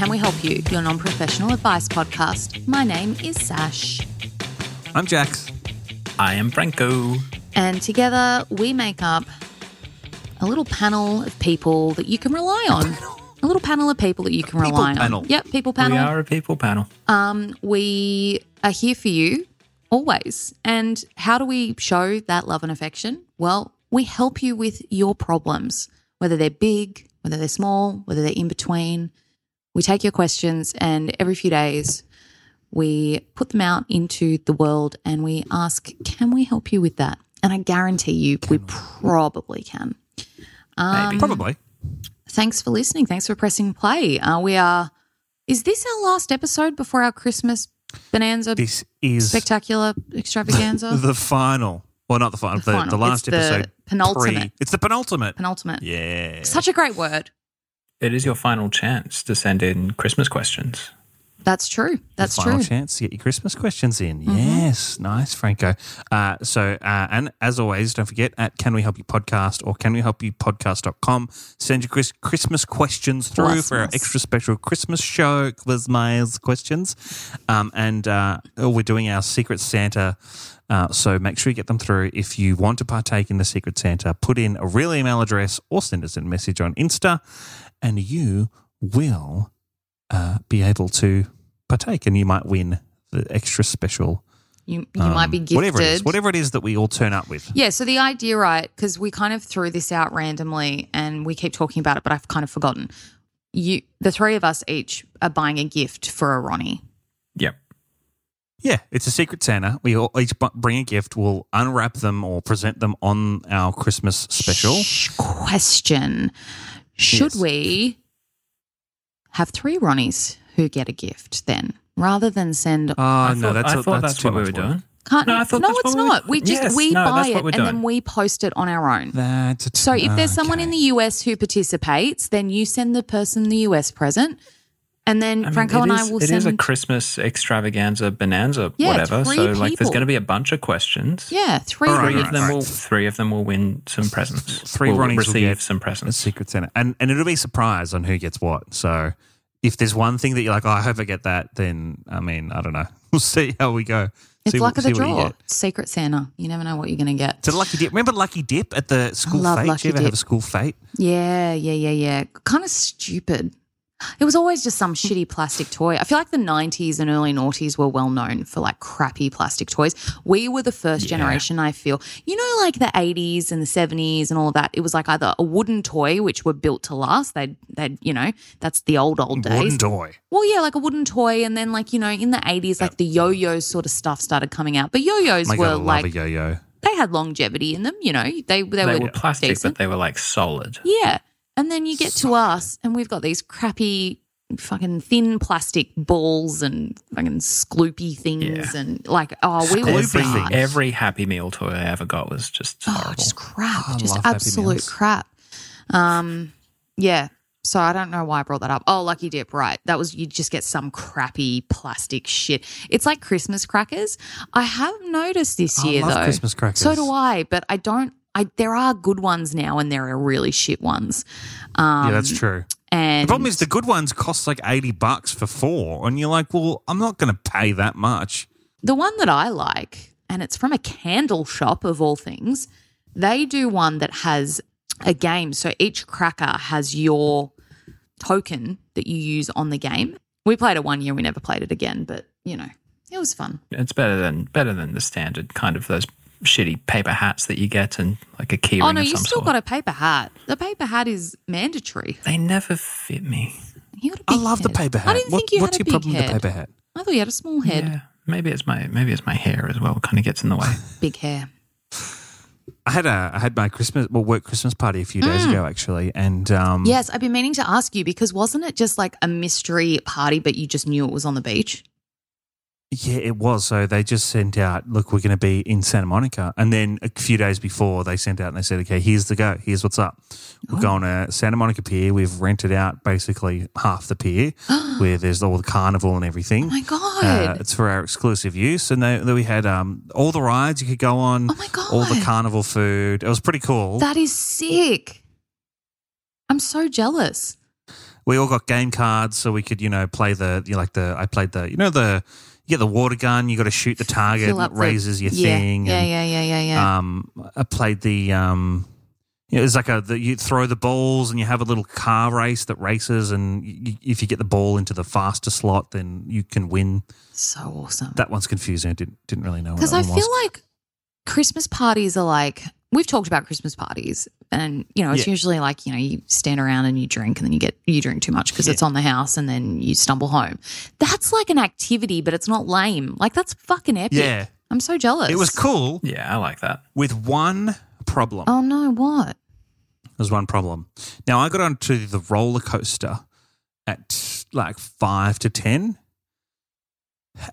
Can We Help You, your non professional advice podcast. My name is Sash, I'm Jax. I am Franco. and together we make up a little panel of people that you can rely on. A little panel of people that you can People rely panel. on. Yep, people panel. We are a people panel. Um, we are here for you always. And how do we show that love and affection? Well, we help you with your problems, whether they're big, whether they're small, whether they're in between. We take your questions and every few days we put them out into the world and we ask, can we help you with that? And I guarantee you, we probably can. Um, Probably. Thanks for listening. Thanks for pressing play. Uh, we are. Is this our last episode before our Christmas bonanza This is spectacular extravaganza? the final. Well, not the final. The, final. the last It's the episode. penultimate. pre- it's the penultimate. Penultimate. yeah. Such a great word. It is your final chance to send in Christmas questions. That's true. That's final true. chance to get your Christmas questions in. Mm-hmm. Yes, nice, Franco. Uh, so, uh, and as always, don't forget at Can We Help You Podcast or Can We Help You Podcast.com. Send your Chris- Christmas questions through for our extra special Christmas show, Christmas questions. Um, and uh, we're doing our Secret Santa. Uh, so make sure you get them through. If you want to partake in the Secret Santa, put in a real email address or send us a message on Insta, and you will uh, be able to partake, and you might win the extra special. You, you um, might be gifted. whatever it is, whatever it is that we all turn up with. Yeah, so the idea, right, because we kind of threw this out randomly and we keep talking about it, but I've kind of forgotten. You, the three of us each are buying a gift for a Ronnie. Yep. Yeah, it's a Secret Santa. We all each bring a gift. We'll unwrap them or present them on our Christmas special. Shh, question. Should Yes. we have three Ronnies who get a gift then, rather than send? Oh I no, that's I a- thought that's, that's, what we much were work. doing. Can't, No, I thought that's it's what we not. were- We just Yes, we no, buy it we're and then we post it on our own. That's a So if there's okay. someone in the US who participates, then you send the person the US present, and then I mean, Franco it and I is- will It send. is a Christmas extravaganza bonanza, Yeah, whatever. three So like, there's going to be a bunch of questions. yeah, three. Three Ronnies. of them right. will. Three of them will win some presents. Three will Ronnies will receive get some a presents. Secret Santa, and and it'll be a surprise on who gets what. So if there's one thing that you're like, oh, I hope I get that, then I mean, I don't know. We'll see how we go. It's see, luck of the see what you draw. Secret Santa. You never know what you're going to get. It's a lucky dip. Remember Lucky Dip at the school love fete? Lucky Did you ever have Dip. a school fete? Yeah, yeah, yeah, yeah. Kind of stupid. It was always just some shitty plastic toy. I feel like the 90s and early noughties were well known for like crappy plastic toys. We were the first Yeah. generation, I feel. You know, like the 80s and the 70s and all of that. It was like either a wooden toy, which were built to last. They'd, they'd you know, that's the old, old days. Wooden toy. Well, yeah, like a wooden toy. And then, like, you know, in the 80s, like the yo yo sort of stuff started coming out. But yo yos My were God, I love like, a yo-yo. they had longevity in them, you know, they, they, They, were, were plastic, decent. but they were like solid. Yeah. And then you get to us and we've got these crappy fucking thin plastic balls and fucking skloopy things Yeah. and like oh we were Skloopy Every, sad. every Happy Meal toy I ever got was just oh horrible. just crap I just love Happy absolute Meals. crap um yeah so I don't know why I brought that up. Oh, Lucky Dip, right. That was you just get some crappy plastic shit. It's like Christmas crackers. I have noticed this I year love though. Christmas crackers. So do I, but I don't I there are good ones now and there are really shit ones. Um yeah, that's true. and The problem is the good ones cost like 80 bucks for four. And you're like, well, I'm not going to pay that much. The one that I like, and it's from a candle shop of all things, they do one that has a game. So each cracker has your token that you use on the game. We played it one year, we never played it again, but you know, it was fun. It's better than better than the standard kind of those shitty paper hats that you get and like a keyring oh no, you still sort. got a paper hat. The paper hat is mandatory. they never fit me. You got a I big I love the paper hat. I didn't What- think you what's had a your big problem head. with the paper hat? I thought you had a small head, Yeah, maybe it's my maybe it's my hair as well. Kind of gets in the way. big hair. I had a I had my Christmas well work Christmas party a few days Mm. ago actually, and um, Yes, I've been meaning to ask you because wasn't it just like a mystery party, but you just knew it was on the beach? Yeah, it was. So they just sent out, look, we're going to be in Santa Monica, and then a few days before they sent out and they said, okay, here's the go, here's what's up. We're Oh. going to Santa Monica Pier. We've rented out basically half the pier, where there's all the carnival and everything. Oh my god! Uh, it's for our exclusive use, and they, then we had um, all the rides you could go on. Oh my God. All the carnival food. It was pretty cool. That is sick. I'm so jealous. we all got game cards, so we could you know play the you know, like the I played the you know the you get the water gun. You got to shoot the target. Fill and up it the- raises your yeah, thing. Yeah, and, yeah, yeah, yeah, yeah. Um, I played the um. You know, it's like a the, you throw the balls and you have a little car race that races, and you, if you get the ball into the faster slot, then you can win. so awesome. That one's confusing. I didn't didn't really know Because I feel was. like Christmas parties are like we've talked about Christmas parties, and you know it's Yeah. usually like you know you stand around and you drink, and then you get you drink too much because it's on the house, and then you stumble home. That's like an activity, but it's not lame. Like that's fucking epic. Yeah. I'm so jealous. it was cool Yeah, I like that. with one problem. Oh no, what? There's one problem. Now I got onto the roller coaster at like five to ten,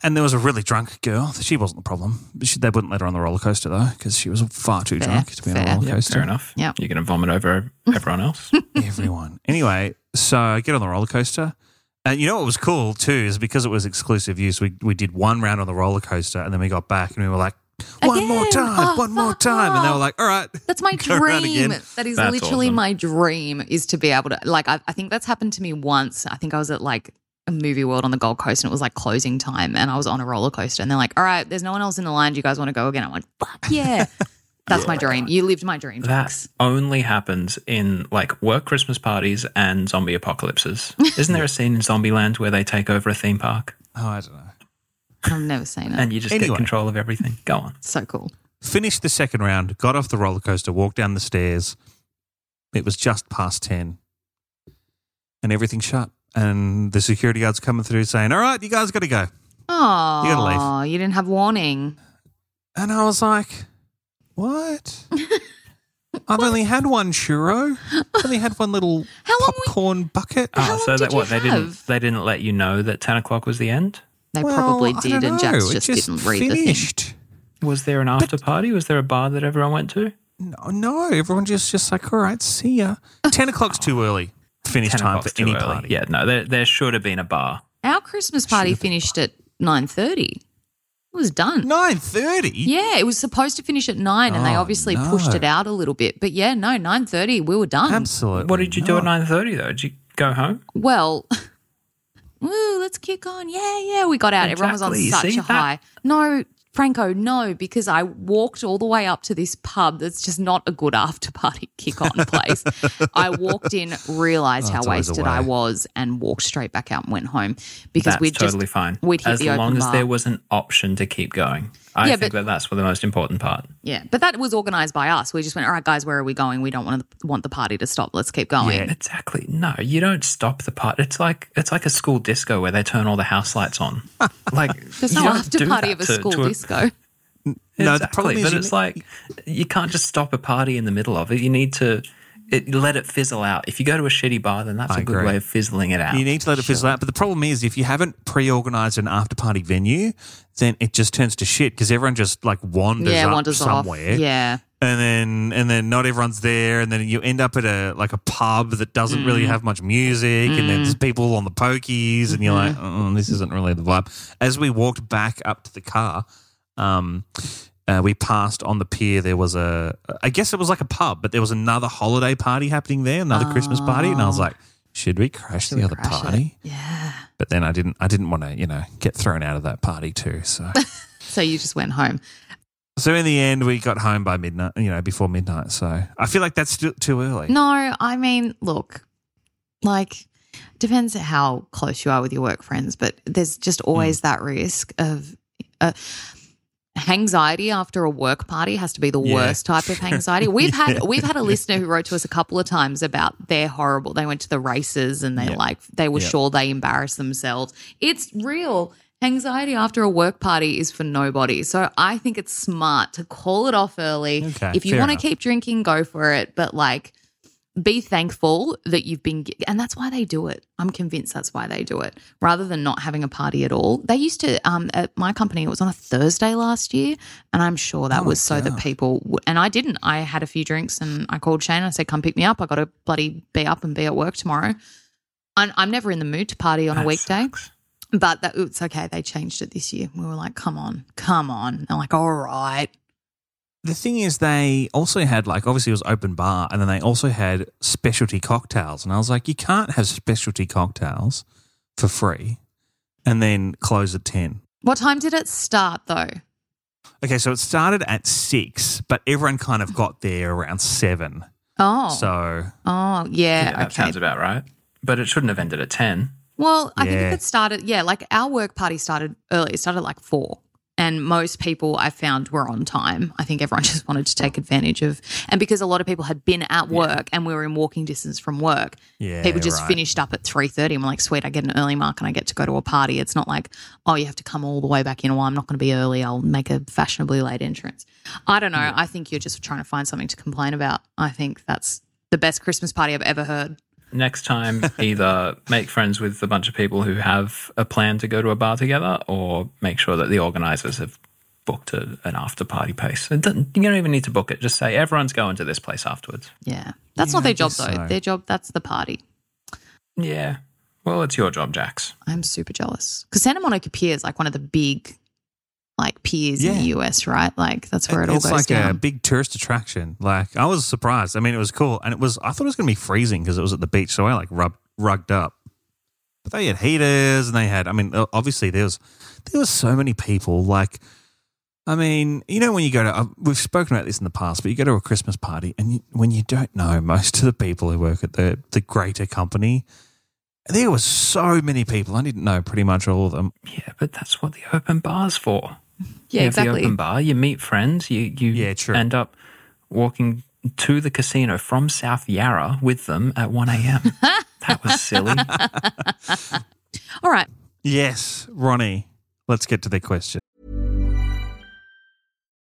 and there was a really drunk girl. She wasn't the problem. She, they wouldn't let her on the roller coaster though because she was far too Fair, drunk to be on a roller Yeah, coaster. fair enough. Yeah. You're going to vomit over everyone else. Everyone. Anyway, so I get on the roller coaster. And you know what was cool too is because it was exclusive use, we, we did one round on the roller coaster and then we got back and we were like, one more time, Oh, one more fuck time. And they were like, all right. That's my dream. That is That's literally awesome. my dream is to be able to like I, I think that's happened to me once. I think I was at like a movie world on the Gold Coast and it was like closing time and I was on a roller coaster and they're like, All right, there's no one else in the line. Do you guys want to go again? I'm like, fuck yeah. That's my dream. You lived my dream, That Jax. only happens in like work Christmas parties and zombie apocalypses. Isn't there a scene in Zombieland where they take over a theme park Oh, I don't know. I've never seen it. and you just Anyway. get control of everything? Go on. so cool. Finished the second round, got off the roller coaster, walked down the stairs. It was just past 10 and everything shut. And the security guards coming through saying, All right, you guys got to go. Oh, You gotta leave. you didn't have warning. And I was like, What? I've only had one churro. I've only had one little How long we- popcorn bucket. How Oh, long so did that you what they didn't they didn't let you know that ten o'clock was the end? They Well, probably I did, don't and Jax know. It just, didn't read the thing. finished. Was there an after party? Was there a bar that everyone went to? No, no, everyone just just like, all right, see ya. Ten o'clock's too early. Finish time for any early. party. Yeah, no, there there should have been a bar. Our Christmas party finished at nine thirty. It was done. Nine thirty. Yeah, it was supposed to finish at nine, and they Oh, obviously no. pushed it out a little bit. But yeah, no, nine thirty, we were done. absolutely. What did you do at not. nine thirty though? Did you go home? Well, woo, let's kick on. Yeah, yeah, we got out. Everyone was on Exactly. such See a that? high. No, Franco, no, because I walked all the way up to this pub that's just not a good after party kick on place. I walked in, realized Oh, how it's always a wasted I was, and walked straight back out and went home because That's we'd totally just fine. we'd hit as the long as bar. there was an option to keep going. I Yeah, think but- that that's the most important part. Yeah, but that was organized by us. We just went, all right, guys, where are we going? We don't want to want the party to stop. Let's keep going. Yeah. Exactly. No, you don't stop the party. It's like it's like a school disco where they turn all the house lights on. Like There's you no after party of a to- school to a- disco. No, the exactly, problem but you it's ne- like you can't just stop a party in the middle of it. You need to it, let it fizzle out. If you go to a shitty bar, then that's I a good agree. way of fizzling it out. You need to let it fizzle out. But the problem is, if you haven't pre-organized an after-party venue, then it just turns to shit because everyone just like wanders yeah, up wanders somewhere. off. Yeah. and then and then not everyone's there, and then you end up at a like a pub that doesn't really Mm. have much music, and then there's people on the pokies, and you're like, Mm-hmm. oh, this isn't really the vibe. As we walked back up to the car, um, uh, we passed on the pier. There was a, I guess it was like a pub, but there was another holiday party happening there, another Christmas party, and I was like, should we crash the we other crash it? party? Yeah. But then I didn't. I didn't want to, you know, get thrown out of that party too. So. So you just went home. So in the end, we got home by midnight, you know, before midnight. So I feel like that's still too early. No, I mean, look, like, depends how close you are with your work friends, but there's just always that risk of. Uh, Anxiety after a work party has to be the Yeah. worst type of anxiety. We've had we've had a listener who wrote to us a couple of times about their horrible. They went to the races and they Yeah. like they were Yeah. sure they embarrassed themselves. It's real. Anxiety after a work party is for nobody. So I think it's smart to call it off early. Okay, if you want to keep drinking, go for it. But like, be thankful that you've been, and that's why they do it. I'm convinced that's why they do it, rather than not having a party at all. They used to, um, at my company, it was on a Thursday last year, and I'm sure that Oh was so that people, w- and I didn't. I had a few drinks, and I called Shane. And I said, "Come pick me up. I got to bloody be up and be at work tomorrow." I'm, I'm never in the mood to party on a weekday. sucks. But that, it's okay. They changed it this year. We were like, come on, come on. They're like, all right. The thing is, they also had like obviously it was open bar, and then they also had specialty cocktails, and I was like, you can't have specialty cocktails for free, and then close at ten. What time did it start though? Okay, so it started at six, but everyone kind of got there around seven. Oh, So oh yeah, Yeah, that okay. sounds about right. But it shouldn't have ended at ten. Well, I think if it started, yeah, like our work party started early. It started at like four. And most people I found were on time. I think everyone just wanted to take advantage of, and because a lot of people had been at work and we were in walking distance from work, yeah, people just right. finished up at three thirty. I'm like, sweet, I get an early mark and I get to go to a party. It's not like, oh, you have to come all the way back in. Well, I'm not going to be early. I'll make a fashionably late entrance. I don't know. I think you're just trying to find something to complain about. I think that's the best Christmas party I've ever heard. Next time, either make friends with a bunch of people who have a plan to go to a bar together, or make sure that the organisers have booked a, an after party pace. You don't even need to book it. Just say everyone's going to this place afterwards. Yeah, that's Yeah, not their job though. so. Their job that's the party. Yeah. Well, it's your job, Jax. I'm super jealous because Santa Monica Pier is like one of the big like piers in the US, right? Like that's where it all goes. it's like down. a big tourist attraction. Like I was surprised. I mean, it was cool, and it was. I thought it was going to be freezing because it was at the beach, so I like rubbed rugged up. But they had heaters, and they had. I mean, obviously there was there was so many people. Like, I mean, you know, when you go to, uh, we've spoken about this in the past, but you go to a Christmas party, and you, when you don't know most of the people who work at the the greater company. There was so many people. I didn't know pretty much all of them. Yeah, but that's what the open bar's for. yeah, you have exactly. the open bar, you meet friends, you, you Yeah, true. end up walking to the casino from South Yarra with them at 1 a.m. that was silly. All right. Yes, Ronnie. Let's get to the question.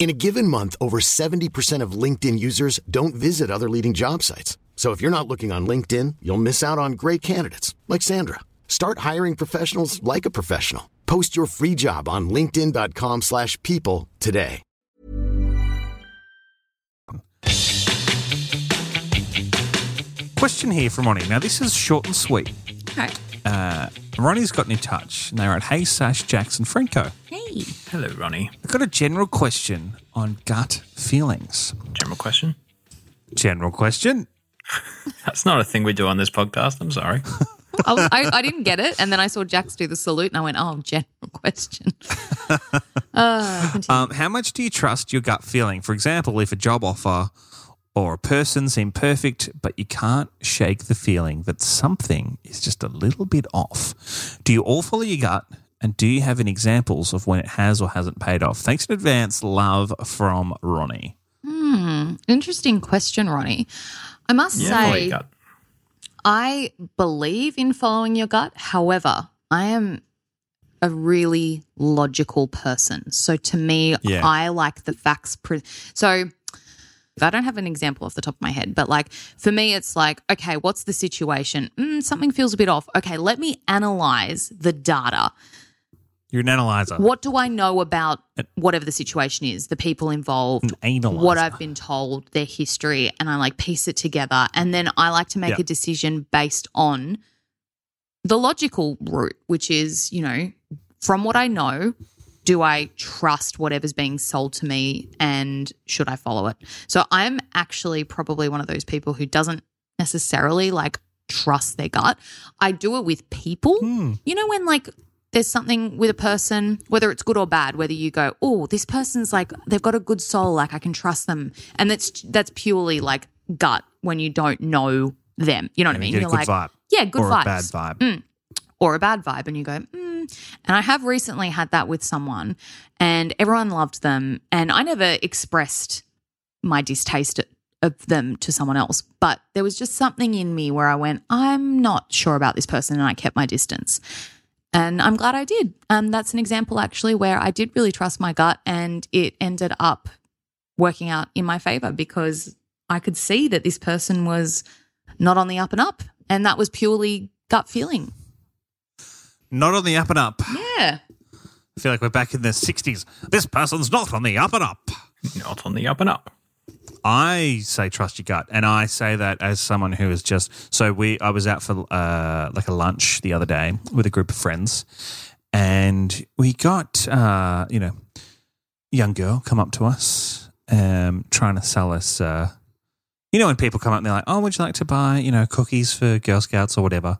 In a given month, over 70% of LinkedIn users don't visit other leading job sites. So if you're not looking on LinkedIn, you'll miss out on great candidates like Sandra. Start hiring professionals like a professional. Post your free job on linkedin.com/people slash people today. Question here from Ronnie. Now, this is short and sweet. Okay. Uh, Ronnie's gotten in touch and they were at Hey Sash Jax and Franco. Hey. Hello, Ronnie. I've got a general question on gut feelings. General question. General question. That's not a thing we do on this podcast. I'm sorry. I, was- I, I didn't get it, and then I saw Jax do the salute, and I went, "Oh, general question." uh. Um, how much do you trust your gut feeling? For example, if a job offer or a person seem perfect, but you can't shake the feeling that something is just a little bit off. Do you all follow your gut? And do you have any examples of when it has or hasn't paid off? Thanks in advance. Love from Ronnie. Hmm, interesting question, Ronnie. I must Yeah, say. I believe in following your gut. However, I am a really logical person. So to me, Yeah. I like the facts. Pre- so I don't have an example off the top of my head, but like for me, it's like, okay, what's the situation? Mm, something feels a bit off. Okay, let me analyze the data. You're an analyzer. What do I know about whatever the situation is, the people involved, what I've been told, their history, and I like piece it together. And then I like to make Yeah. a decision based on the logical route, which is, you know, from what I know, do I trust whatever's being sold to me and should I follow it? So I'm actually probably one of those people who doesn't necessarily like trust their gut. I do it with people. Hmm. You know, when like there's something with a person, whether it's good or bad, whether you go, oh, this person's like they've got a good soul, like I can trust them, and that's that's purely like gut when you don't know them. You know what I mean? You're good like, vibe. yeah, good or vibes, bad vibe. Or a bad vibe, and you go, mm. and I have recently had that with someone, and everyone loved them, and I never expressed my distaste of them to someone else, but there was just something in me where I went, I'm not sure about this person, and I kept my distance. And I'm glad I did. Um, that's an example actually where I did really trust my gut and it ended up working out in my favor because I could see that this person was not on the up and up. And that was purely gut feeling. Not on the up and up. Yeah. I feel like we're back in the 60s. This person's not on the up and up. Not on the up and up. I say trust your gut, and I say that as someone who is just so we. I was out for uh, like a lunch the other day with a group of friends, and we got uh, you know, young girl come up to us, um, trying to sell us. Uh, you know, when people come up and they're like, "Oh, would you like to buy you know cookies for Girl Scouts or whatever?"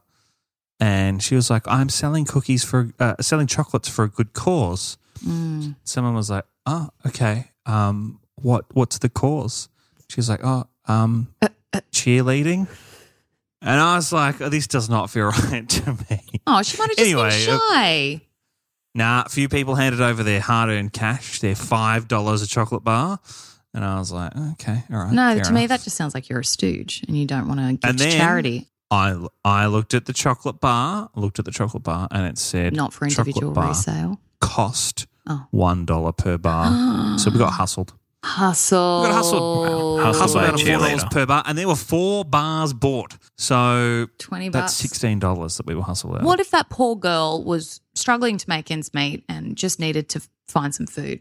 And she was like, "I'm selling cookies for uh, selling chocolates for a good cause." Mm. someone was like, "Oh, okay. Um, what what's the cause?" She was like, "Oh, um, cheerleading." And I was like, oh, "This does not feel right to me." Oh, she might have just Anyway, been uh, shy. Nah, a few people handed over their hard-earned cash, their five dollars a chocolate bar, and I was like, "Okay, all right." no, to me, that just sounds like you're a stooge and you don't want to give to charity, I I looked at the chocolate bar, looked at the chocolate bar, and it said not for individual bar resale. Cost Oh. one dollar per bar, so we got hustled. Hustle. We got hustled. Hustled hustled out of four dollars per bar, and there were four bars bought. So 20 that's sixteen dollars that we were hustled out. What if that poor girl was struggling to make ends meet and just needed to find some food?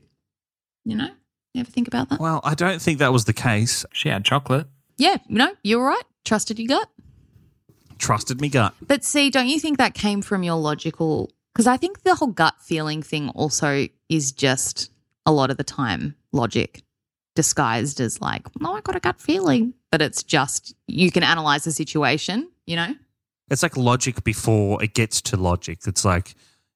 You know? You ever think about that? Well, I don't think that was the case. She had chocolate. Yeah, no, you're right. Trusted your gut. Trusted me gut. But see, don't you think that came from your logical? Because I think the whole gut feeling thing also is just a lot of the time logic disguised as like, oh, I got a gut feeling. But it's just, you can analyze the situation, you know? It's like logic before it gets to logic. It's like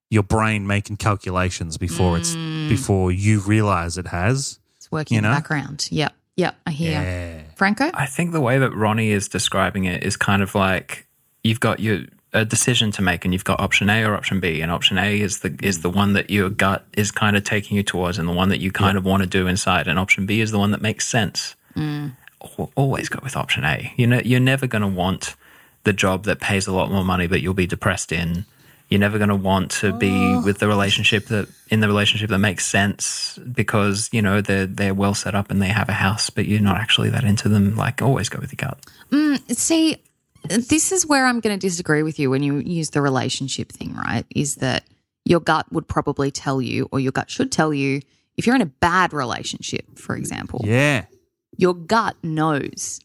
your brain making calculations before it's Mm. before you realize it has. It's working You in the background. Yep. Yep. I hear. Yeah. Franco? I think the way that Ronnie is describing it is kind of like you've got your a decision to make, and you've got option A or option B, and option A is the is the one that your gut is kind of taking you towards, and the one that you kind of want to do inside, and option B is the one that makes sense. Mm. Al- Always go with option A. You know, you're never going to want the job that pays a lot more money, but you'll be depressed in. You're never going to want to be oh. with the relationship that in the relationship that makes sense because you know they're they're well set up and they have a house, but you're not actually that into them. Like, always go with your gut. Mm, see, this is where I'm going to disagree with you when you use the relationship thing, right? Is that your gut would probably tell you, or your gut should tell you, if you're in a bad relationship, for example, Yeah. your gut knows,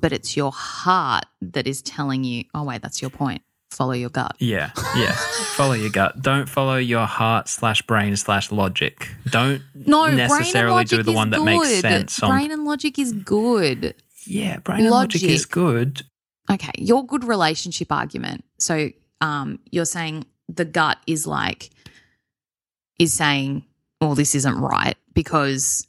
but it's your heart that is telling you, oh, wait, that's your point. Follow your gut. Yeah, yeah. follow your gut. Don't follow your heart slash brain slash logic. Don't No, necessarily do the one that makes sense. On, Brain and logic is good. yeah, brain and logic is good. Okay, your good relationship argument. So, um, you're saying the gut is like is saying, "Well, this isn't right," because,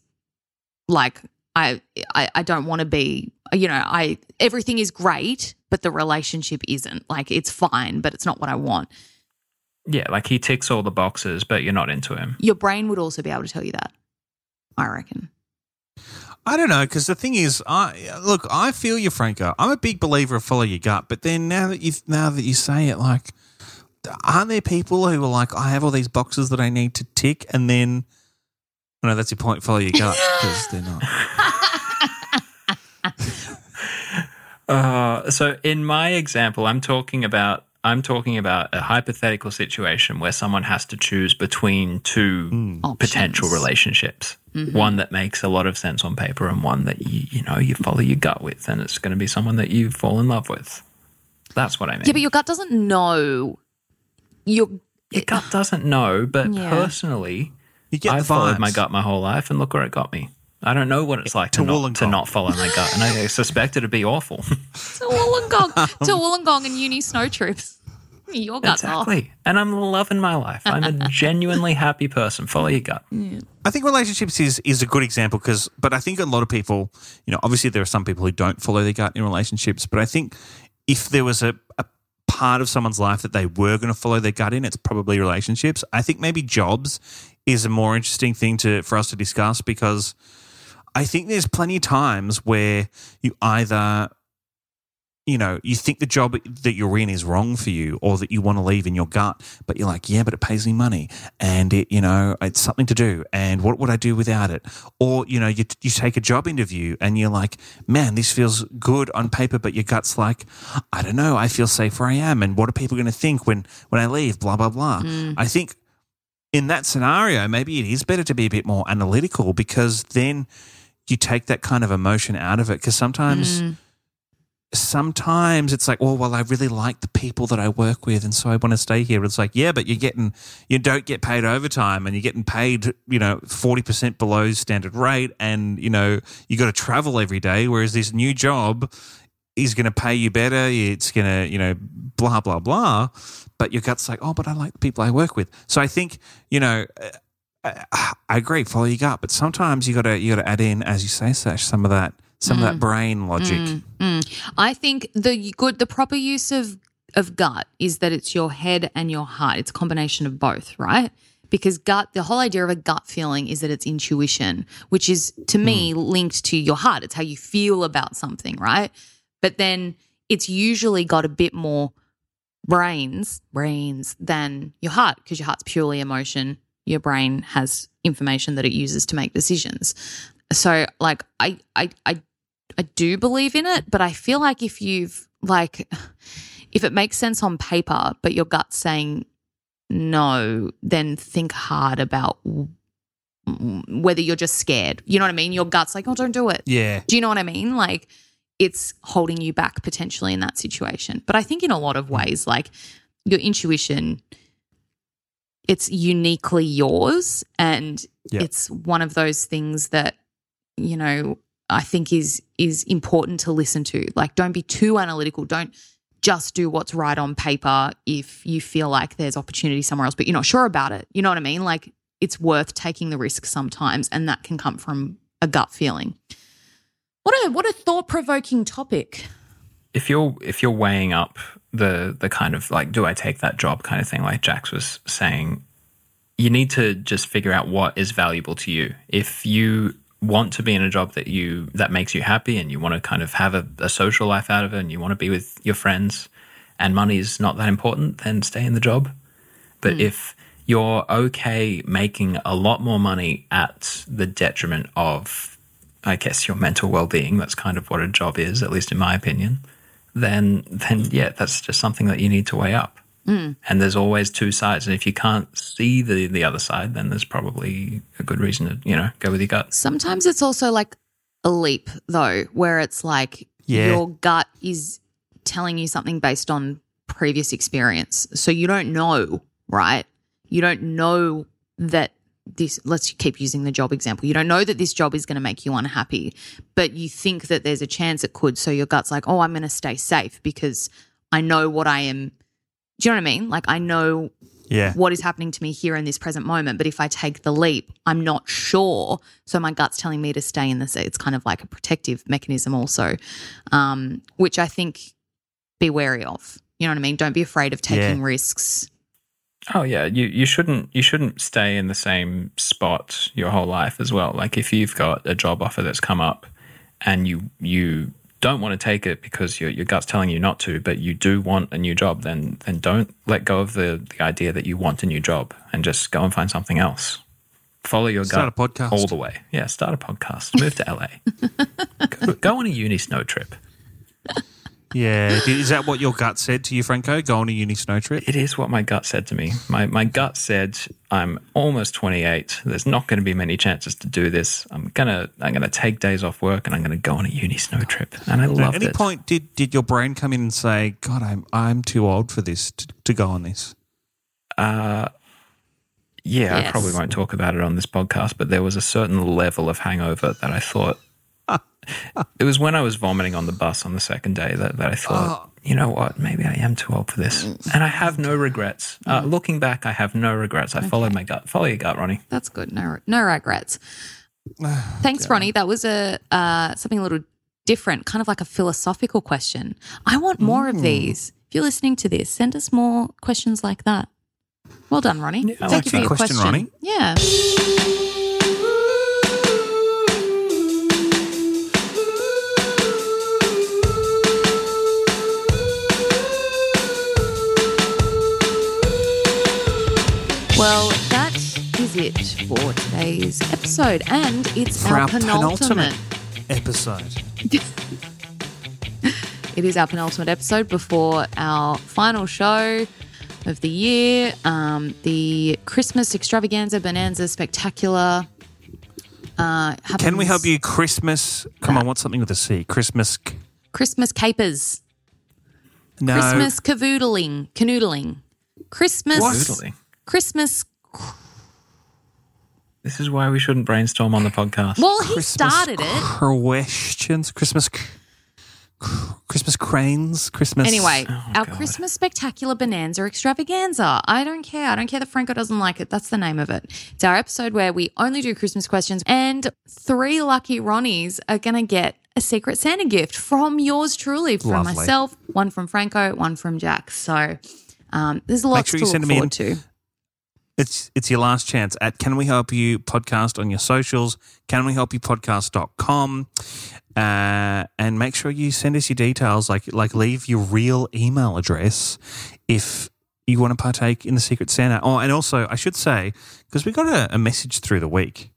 like, I I, I don't want to be. You know, I everything is great, but the relationship isn't. Like, it's fine, but it's not what I want. Yeah, like he ticks all the boxes, but you're not into him. Your brain would also be able to tell you that. I reckon. I don't know because the thing is, I look. I feel you, Franco. I'm a big believer of follow your gut, but then now that you now that you say it, like, aren't there people who are like, I have all these boxes that I need to tick, and then, no, that's your point. Follow your gut because they're not. Uh, so in my example, I'm talking about I'm talking about a hypothetical situation where someone has to choose between two mm. potential Options. relationships. Mm-hmm. One that makes a lot of sense on paper, and one that you you know you follow your gut with, and it's going to be someone that you fall in love with. That's what I mean. Yeah, but your gut doesn't know. Your your gut doesn't know, but Yeah. personally, I followed vibes. my gut my whole life, and look where it got me. I don't know what it's like to, To not, to not follow my gut, and I suspect it'd be awful. to Wollongong, um, to Wollongong and uni snow trips. Your gut's off. exactly. And I'm loving my life. I'm a genuinely happy person. Follow your gut. I think relationships is is a good example because, but I think a lot of people, you know, obviously there are some people who don't follow their gut in relationships, but I think if there was a, a part of someone's life that they were going to follow their gut in, it's probably relationships. I think maybe jobs is a more interesting thing to for us to discuss because I think there's plenty of times where you either you know, you think the job that you're in is wrong for you or that you want to leave in your gut, but you're like, yeah, but it pays me money and it, you know, it's something to do. And what would I do without it? Or, you know, you, you take a job interview and you're like, man, this feels good on paper, but your gut's like, I don't know, I feel safe where I am. And what are people going to think when, when I leave? Blah, blah, blah. Mm. I think in that scenario, maybe it is better to be a bit more analytical because then you take that kind of emotion out of it. Because sometimes, mm. sometimes it's like, oh, well, I really like the people that I work with, and so I want to stay here. It's like, yeah, but you're getting, you don't get paid overtime, and you're getting paid, you know, forty percent below standard rate, and you know, you got to travel every day. Whereas this new job is going to pay you better. It's going to, you know, blah blah blah. But your gut's like, oh, but I like the people I work with. So I think, you know. I, I agree, follow your gut, but sometimes you gotta you gotta add in, as you say, Sash, some of that some of that mm. brain logic. Mm, mm. I think the good, the proper use of of gut is that it's your head and your heart. It's a combination of both, right? Because gut, the whole idea of a gut feeling is that it's intuition, which is to me linked to your heart. It's how you feel about something, right? But then it's usually got a bit more brains, brains than your heart because your heart's purely emotion. Your brain has information that it uses to make decisions. So, like, I, I, I I do believe in it, but I feel like if you've like if it makes sense on paper, but your gut's saying no, then think hard about whether you're just scared. You know what I mean? Your gut's like, "Oh, don't do it." Yeah. Do you know what I mean? Like it's holding you back potentially in that situation. But I think in a lot of ways like your intuition it's uniquely yours and Yeah. it's one of those things that you know i think is is important to listen to. Like don't be too analytical. Don't just do what's right on paper if you feel like there's opportunity somewhere else but you're not sure about it. You know what i mean? Like it's worth taking the risk sometimes and that can come from a gut feeling. What a what a thought-provoking topic. If you're if you're weighing up the the kind of like, do I take that job kind of thing, like Jax was saying, you need to just figure out what is valuable to you. If you want to be in a job that you that makes you happy and you want to kind of have a, a social life out of it and you want to be with your friends and money is not that important, then stay in the job. But hmm. if you're okay making a lot more money at the detriment of, I guess, your mental well being, that's kind of what a job is, at least in my opinion, then then yeah, that's just something that you need to weigh up. Mm. And there's always two sides. And if you can't see the, the other side, then there's probably a good reason to, you know, go with your gut. Sometimes it's also like a leap, though, where it's like Yeah. your gut is telling you something based on previous experience. So you don't know, right? You don't know that this, let's keep using the job example. You don't know that this job is going to make you unhappy, but you think that there's a chance it could. So your gut's like, oh, I'm going to stay safe because I know what I am. Do you know what I mean? Like, I know Yeah. what is happening to me here in this present moment. But if I take the leap, I'm not sure. So my gut's telling me to stay in this. It's kind of like a protective mechanism, also, um, which I think be wary of. You know what I mean? Don't be afraid of taking Yeah. risks. Oh yeah, you you shouldn't you shouldn't stay in the same spot your whole life as well. Like if you've got a job offer that's come up and you you don't want to take it because your your gut's telling you not to, but you do want a new job, then then don't let go of the the idea that you want a new job and just go and find something else. Follow your Start gut a podcast. all the way. Yeah, start a podcast. Move to LA. go, go on a uni snow trip. Yeah. Is that what your gut said to you, Franco? Go on a uni snow trip? It is what my gut said to me. My my gut said I'm almost 28. There's not going to be many chances to do this. I'm gonna I'm gonna take days off work and I'm gonna go on a uni snow trip. And I At loved any it. point, did, did your brain come in and say, God, I'm, I'm too old for this to, to go on this? Uh, yeah, I probably won't talk about it on this podcast, but there was a certain level of hangover that I thought. it was when I was vomiting on the bus on the second day that, that I thought, you know what, maybe I am too old for this. And I have no regrets. Uh, looking back, I have no regrets. I followed my gut. Follow your gut, Ronnie. That's good. No, no regrets. Thanks, Ronnie. That was a uh, something a little different, kind of like a philosophical question. I want more of these. If you're listening to this, send us more questions like that. Well done, Ronnie. Yeah, Thank like you for that your question, Ronnie. Yeah. Well, that is it for today's episode, and it's For our, our penultimate. penultimate episode. It is our penultimate episode before our final show of the year, um, the Christmas extravaganza bonanza spectacular. Uh, Can we help you Christmas? Come on, what's something with a C? Christmas. c- Christmas capers, No. Christmas cavoodling, canoodling, Christmas, Doodling. Christmas. This is why we shouldn't brainstorm on the podcast. Well, he Christmas started it. Questions. Christmas. c- c- Christmas cranes. Christmas. Anyway, Oh, our God. Christmas spectacular bonanza extravaganza. I don't care. I don't care that Franco doesn't like it. That's the name of it. It's our episode where we only do Christmas questions, and three lucky Ronnies are going to get a secret Santa gift from yours truly, from Lovely. myself, one from Franco, one from Jack. So um, there's lots sure to you look send 'em in. forward to. It's it's your last chance at Can We Help You podcast on your socials, Can We Help You podcast.com. Uh, and make sure you send us your details, like like leave your real email address if you want to partake in the Secret Santa. Oh, and also I should say, because we got a, a message through the week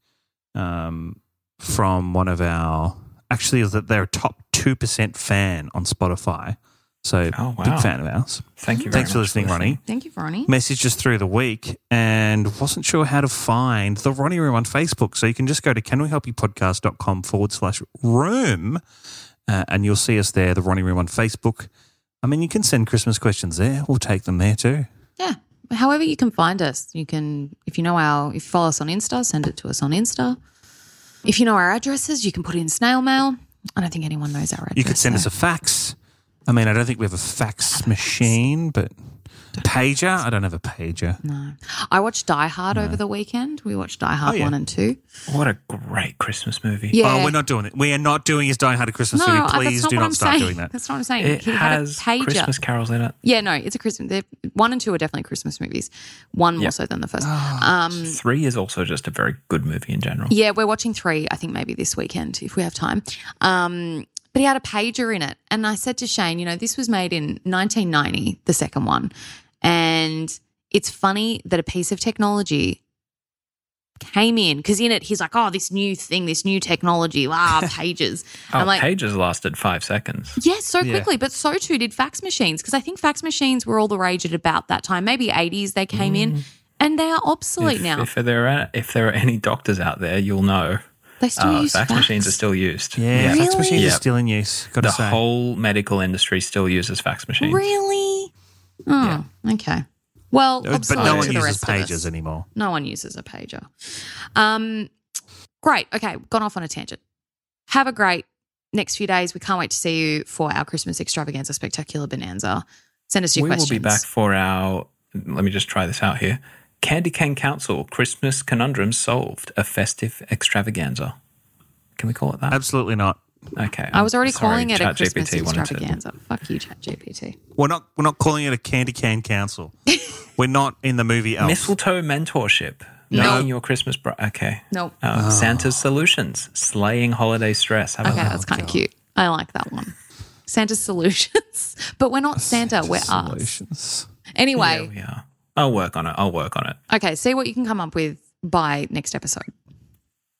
um, from one of our actually is that they're a top two percent fan on Spotify. So Oh, big fan of ours. Thank you very Thanks for much listening, Ronnie Thank you, Ronnie. messages through the week and wasn't sure how to find the Ronnie Room on Facebook. So you can just go to canwehelpyoupodcast.com forward slash room uh, and you'll see us there, the Ronnie Room on Facebook. I mean, you can send Christmas questions there. We'll take them there too. Yeah. However, you can find us. You can, if you know our, if you follow us on Insta, send it to us on Insta. If you know our addresses, you can put it in snail mail. I don't think anyone knows our address. You could send us a fax. I mean, I don't think we have a fax machine, but Pager? I don't have a pager. No. I watched Die Hard over the weekend. We watched Die Hard Oh, yeah. 1 and 2. What a great Christmas movie. Yeah. Oh, we're not doing it. We are not doing his Die Hard a Christmas no, movie. I- Please that's not do what not I'm start saying. doing that. That's not what I'm saying. It He had a has pager. Christmas carols in it. Yeah, no, it's a Christmas. they're- One and two are definitely Christmas movies. One more so than the first. Ah, um, Three is also just a very good movie in general. yeah, we're watching three. I think maybe this weekend if we have time. Um, but he had a pager in it, and I said to Shane, you know, this was made in 1990, the second one, and it's funny that a piece of technology came in because in it he's like, oh, this new thing, this new technology, ah, pages. Oh, I'm like, pages lasted five seconds. Yes, so Yeah. quickly, but so too did fax machines because I think fax machines were all the rage at about that time. Maybe 80s they came in and they are obsolete If, now. if there are if there are any doctors out there, you'll know. They still Uh, use fax, machines are still used. Yeah, fax Really? machines Yeah. are still in use. Got to The say. whole medical industry still uses fax machines. Really? Oh, okay. Well, but no one to uses rest pages anymore. No one uses a pager. Um, great. Okay, gone off on a tangent. Have a great next few days. We can't wait to see you for our Christmas extravaganza, spectacular bonanza. Send us your we questions. We will be back for our. Let me just try this out here. Candy Cane Council Christmas Conundrum Solved, a festive extravaganza. Can we call it that? Absolutely not. Okay. I was already sorry, calling it a ChatGPT Christmas wanted to- extravaganza. Fuck you, ChatGPT. We're not. We're not calling it a candy cane council. we're not in the movie Elf. Mistletoe mentorship. No. Making your Christmas bri Okay. Nope. Uh, Santa's solutions. Slaying holiday stress. How about Okay, that? that's kind of cute. I like that one. Santa's solutions, but we're not Santa. We're us. Solutions. Anyway, Yeah, we are. I'll work on it. I'll work on it. okay. See what you can come up with by next episode.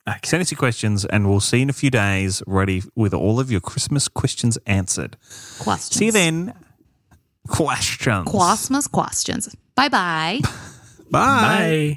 Okay. Send us your questions, and we'll see you in a few days, ready with all of your Christmas questions answered. Questions. See you then. Questions. Christmas questions. Bye bye. Bye.